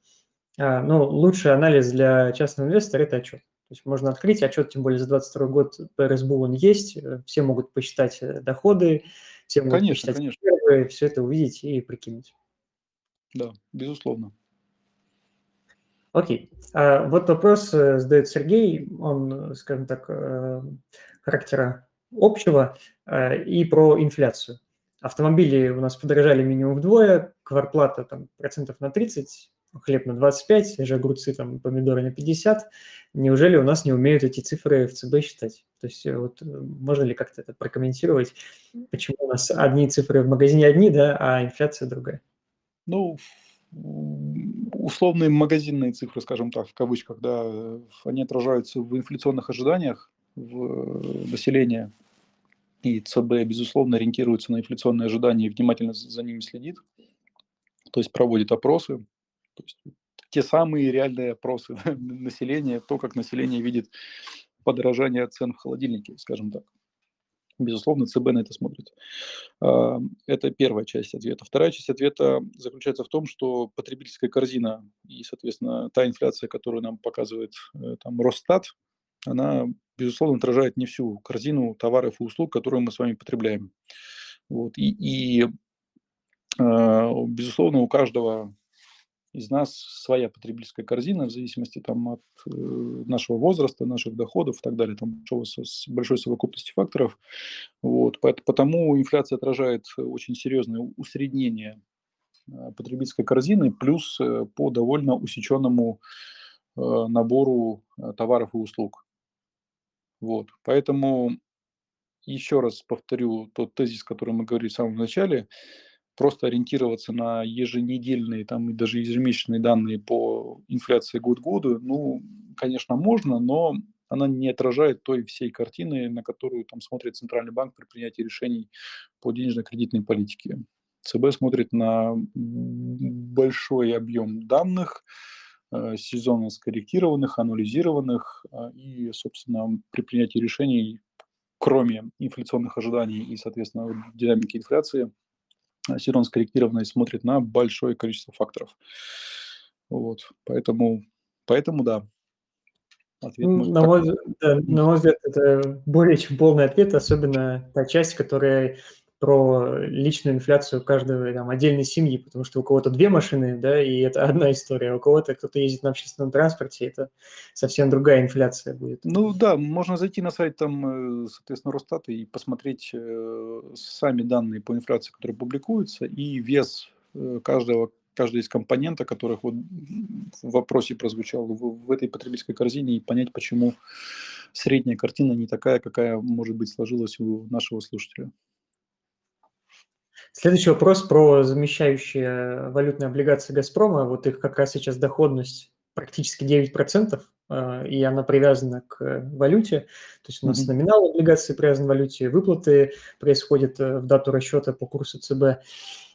А, ну, лучший анализ для частного инвестора – это отчет. То есть можно открыть отчет, тем более за 22 год по РСБУ он есть, э, все могут посчитать э, доходы, все могут Конечно, посчитать конечно. резервы, все это увидеть и прикинуть. Да, безусловно. Окей. А вот вопрос э, задает Сергей, он, скажем так, характера общего э, и про инфляцию. Автомобили у нас подорожали минимум вдвое, кварплата там процентов на 30, хлеб на 25, те же огурцы, там, помидоры на 50. Неужели у нас не умеют эти цифры в ЦБ считать? То есть э, вот э, можно ли как-то это прокомментировать, почему у нас одни цифры в магазине одни, да, а инфляция другая? Ну, условные магазинные цифры, скажем так, в кавычках, да, они отражаются в инфляционных ожиданиях в э, населения. И ЦБ, безусловно, ориентируется на инфляционные ожидания и внимательно за ними следит. То есть проводит опросы. То есть те самые реальные опросы населения, то, как население видит подорожание цен в холодильнике, скажем так. Безусловно, ЦБ на это смотрит. А, Это первая часть ответа. Вторая часть ответа заключается в том, что потребительская корзина и, соответственно, та инфляция, которую нам показывает э, там Росстат, она, безусловно, отражает не всю корзину товаров и услуг, которые мы с вами потребляем. Вот. И, и, э, безусловно, у каждого из нас своя потребительская корзина в зависимости там, от э, нашего возраста, наших доходов и так далее, там с большой совокупности факторов. Вот, потому инфляция отражает э, очень серьезное усреднение э, потребительской корзины, плюс э, по довольно усеченному э, набору товаров и услуг. Вот, поэтому еще раз повторю тот тезис, который мы говорили в самом начале, просто ориентироваться на еженедельные там и даже ежемесячные данные по инфляции год к году, ну, конечно, можно, но она не отражает той всей картины, на которую там смотрит Центральный банк при принятии решений по денежно-кредитной политике. ЦБ смотрит на большой объем данных, э, сезонно скорректированных, анализированных, а, и, собственно, при принятии решений, кроме инфляционных ожиданий и, соответственно, динамики инфляции, сезонно скорректированной смотрит на большое количество факторов. Вот, поэтому, поэтому да. Ответ может На мой, да, на мой взгляд, это более чем полный ответ, особенно та часть, которая про личную инфляцию каждой там, отдельной семьи, потому что у кого-то две машины, да, и это одна история, а у кого-то кто-то ездит на общественном транспорте, это совсем другая инфляция будет. Ну да, можно зайти на сайт там, э, соответственно, Росстата и посмотреть э, сами данные по инфляции, которые публикуются, и вес э, каждого, каждой из компонента, которых вот в вопросе прозвучал в, в этой потребительской корзине, и понять, почему средняя картина не такая, какая, может быть, сложилась у нашего слушателя. Следующий вопрос про замещающие валютные облигации «Газпрома». Вот их как раз сейчас доходность практически 9%, э, и она привязана к валюте. То есть у нас Мгм. номинал облигации привязан к валюте, выплаты происходят э, в дату расчета по курсу ЦБ.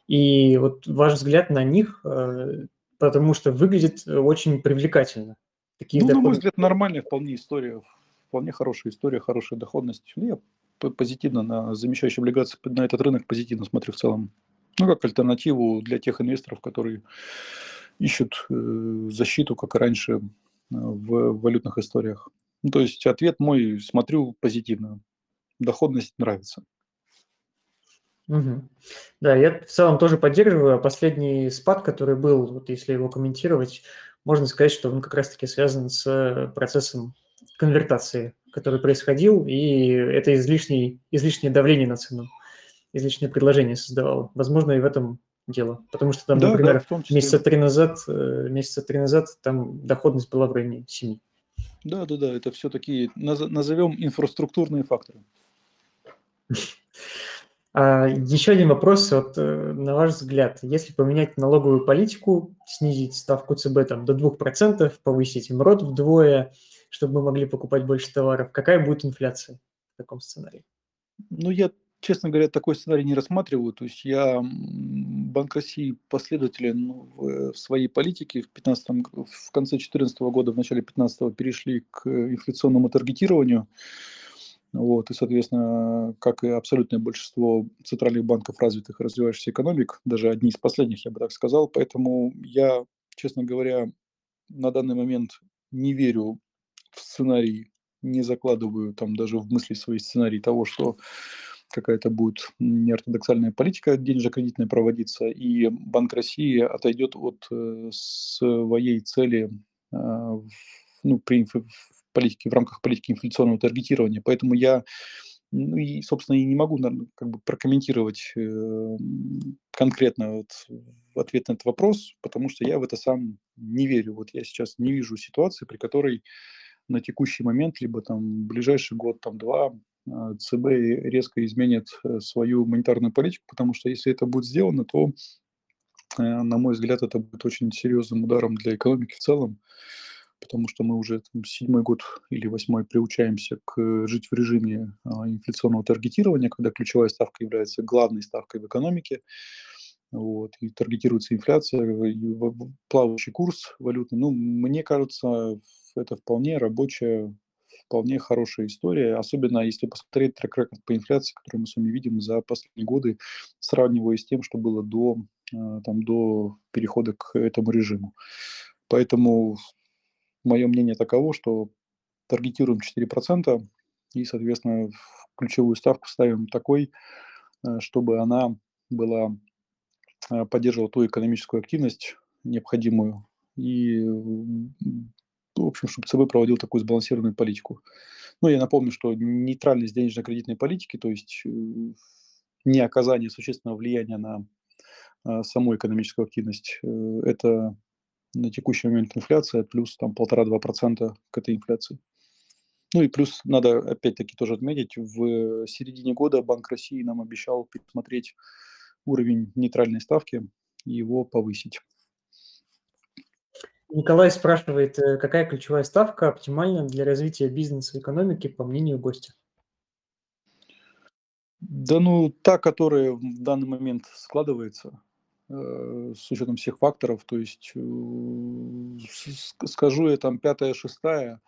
И вот ваш взгляд на них, э, потому что выглядит очень привлекательно. Такие Ну, на мой доходы- взгляд, нормальная вполне история, вполне хорошая история, хорошая доходность. Ну, Я позитивно на замещающие облигации, на этот рынок позитивно смотрю в целом. Ну, как альтернативу для тех инвесторов, которые ищут э, защиту, как раньше, э, в валютных историях. Ну, то есть ответ мой, смотрю позитивно. Доходность нравится. Мгм. Да, я в целом тоже поддерживаю. А Последний спад, который был, вот если его комментировать, можно сказать, что он как раз-таки связан с процессом конвертации, который происходил, и это излишний, излишнее давление на цену, излишнее предложение создавало. Возможно, и в этом дело? Потому что там, Да, да, например, в том числе. месяца три назад, э, месяца три назад там доходность была в районе 7. Да, да, да, это все такие, наз- назовем инфраструктурные факторы. А еще один вопрос, вот э, на ваш взгляд, если поменять налоговую политику, снизить ставку ЦБ там, до 2%, повысить МРОД вдвое, чтобы мы могли покупать больше товаров, какая будет инфляция в таком сценарии? Ну, я, честно говоря, такой сценарий не рассматриваю. То есть я Банк России последователен в, в своей политике. В, 15 в конце 2014 года, в начале 2015 перешли к инфляционному таргетированию. Вот, и, соответственно, как и абсолютное большинство центральных банков развитых и развивающихся экономик, даже одни из последних, я бы так сказал. Поэтому я, честно говоря, на данный момент не верю в сценарий, не закладываю там даже в мысли свои сценарии того, что какая-то будет неортодоксальная политика денежно-кредитная проводиться, и Банк России отойдет от э, своей цели э, ну, при, в политики, в рамках политики инфляционного таргетирования. Поэтому я, ну и, собственно, и не могу наверное, как бы прокомментировать э, конкретно вот ответ на этот вопрос, потому что я в это сам не верю. Вот я сейчас не вижу ситуации, при которой на текущий момент, либо там ближайший год, там два, э, ЦБ резко изменит э, свою монетарную политику, потому что если это будет сделано, то, э, на мой взгляд, это будет очень серьезным ударом для экономики в целом потому что мы уже там, седьмой год или восьмой приучаемся к жить в режиме а, инфляционного таргетирования, когда ключевая ставка является главной ставкой в экономике, вот, и таргетируется инфляция, и плавающий курс валютный. Ну, мне кажется, это вполне рабочая, вполне хорошая история, особенно если посмотреть трек-рекорд по инфляции, который мы с вами видим за последние годы, сравнивая с тем, что было до, а, там, до перехода к этому режиму. Поэтому Мое мнение таково, что таргетируем 4% и, соответственно, ключевую ставку ставим такой, э, чтобы она была, э, поддерживала ту экономическую активность необходимую и, в общем, чтобы ЦБ проводил такую сбалансированную политику. Ну, я напомню, что нейтральность денежно-кредитной политики, то есть э, не оказание существенного влияния на саму экономическую активность, это на текущий момент инфляция плюс там полтора-два процента к этой инфляции. Ну и плюс надо опять-таки тоже отметить, в середине года Банк России нам обещал пересмотреть уровень нейтральной ставки и его повысить. Николай спрашивает, э, какая ключевая ставка оптимальна для развития бизнеса и экономики, по мнению гостя? Да ну, та, которая в данный момент складывается, Э, с учетом всех факторов. То есть, э, скажу я там пятая, шестая,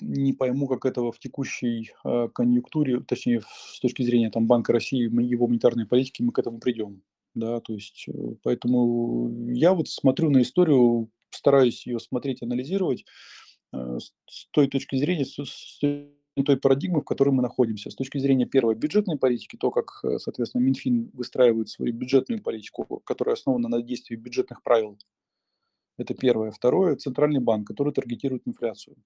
не пойму, как этого в текущей конъюнктуре, точнее, с точки зрения там, Банка России, его монетарной политики, мы к этому придем. Да, то есть, поэтому я вот смотрю на историю, стараюсь ее смотреть, анализировать с той точки зрения, с, с той парадигмы, в которой мы находимся. С точки зрения первой бюджетной политики, то, как, э, соответственно, Минфин выстраивает свою бюджетную политику, которая основана на действии бюджетных правил. Это первое. Второе – Центральный банк, который таргетирует инфляцию.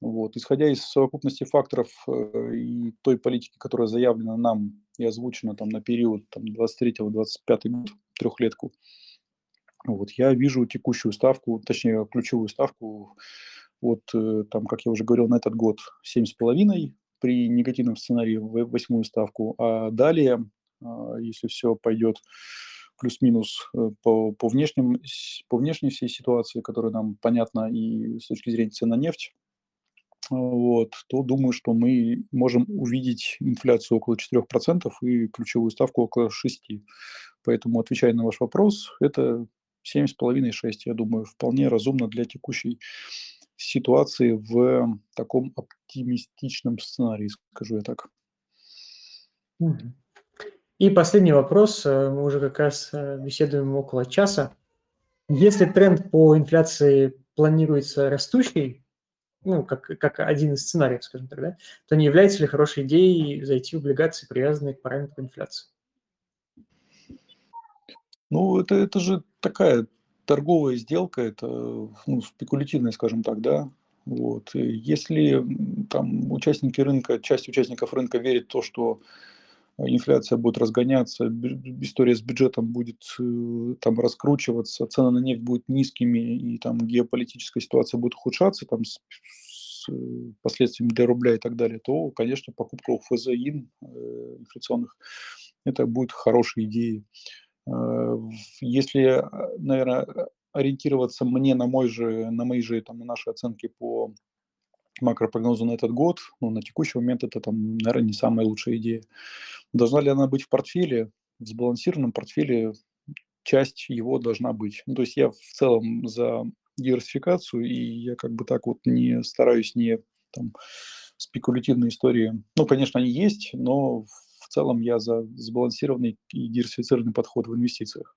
Вот. Исходя из совокупности факторов э, и той политики, которая заявлена нам и озвучена там, на период там, 23-25 год, трехлетку, вот, я вижу текущую ставку, точнее, ключевую ставку. От, э, там, как я уже говорил, на этот год 7,5 при негативном сценарии в восьмую ставку, а далее, а, если все пойдет плюс-минус э, по, по, внешним, по внешней всей ситуации, которая нам понятна и с точки зрения цен на нефть, вот, то думаю, что мы можем увидеть инфляцию около 4% и ключевую ставку около 6%. Поэтому, отвечая на ваш вопрос, это 7,5-6, я думаю, вполне разумно для текущей ситуации в таком оптимистичном сценарии, скажу я так. И последний вопрос. Э, мы уже как раз э, беседуем около часа. Если тренд по инфляции планируется растущий, ну, как, как один из сценариев, скажем так, да, то не является ли хорошей идеей зайти в облигации, привязанные к параметру инфляции? Ну, это, это же такая торговая сделка, это ну, спекулятивная, скажем так, да. Вот. И если там участники рынка, часть участников рынка верит в то, что инфляция будет разгоняться, история с бюджетом будет э, там раскручиваться, цены на нефть будут низкими, и там геополитическая ситуация будет ухудшаться там с, с, э, последствиями для рубля и так далее, то, конечно, покупка УФЗ-ин э, инфляционных, это будет хорошей идеей. Э, Если, наверное, ориентироваться мне на мой же, на мои же, там, на наши оценки по макропрогнозу на этот год, ну, на текущий момент это там, наверное, не самая лучшая идея. Должна ли она быть в портфеле? В сбалансированном портфеле часть его должна быть. Ну, то есть я в целом за диверсификацию, и я как бы так вот не стараюсь не там спекулятивные истории. Ну, конечно, они есть, но в целом я за сбалансированный и диверсифицированный подход в инвестициях.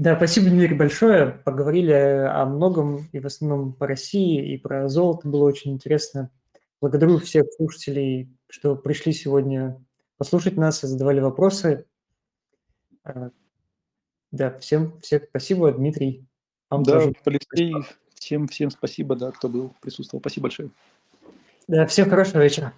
Да, спасибо, Дмитрий, большое. Поговорили о многом, и в основном по России, и про золото было очень интересно. Благодарю всех слушателей, что пришли сегодня послушать нас и задавали вопросы. Э, Да, всем, всем спасибо, Дмитрий. Вам Да, тоже. Алексей, всем, всем спасибо, да, кто был, присутствовал. Спасибо большое. Да, всем хорошего вечера.